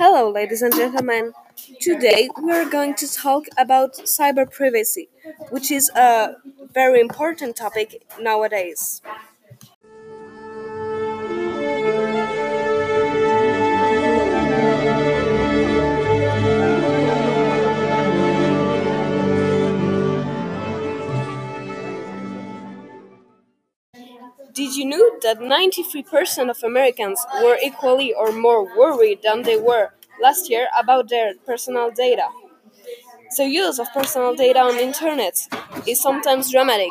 Hello, ladies and gentlemen. Today we are going to talk about cyber privacy, which is a very important topic nowadays. Did you know that 93% of Americans were equally or more worried than they were last year about their personal data? The use of personal data on the internet is sometimes dramatic,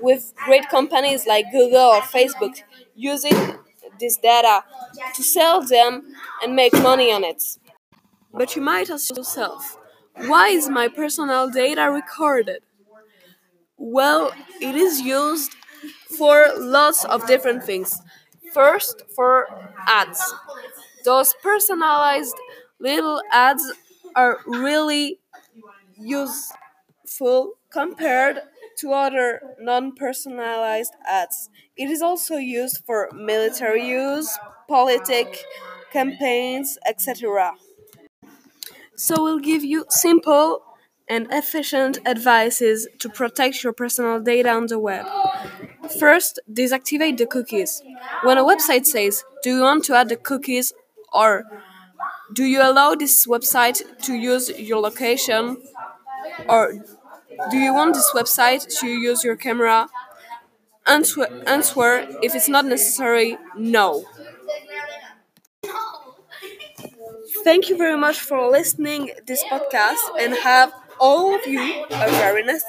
with great companies like Google or Facebook using this data to sell them and make money on it. But you might ask yourself, why is my personal data recorded? Well, it is used for lots of different things. First, for ads. Those personalized little ads are really useful compared to other non personalized ads. It is also used for military use, politic campaigns, etc. So we'll give you simple and efficient advices to protect your personal data on the web. First, deactivate the cookies. When a website says, Do you want to add the cookies? or Do you allow this website to use your location? or Do you want this website to use your camera? Answer, answer if it's not necessary, no. Thank you very much for listening this podcast and have all of you a very nice.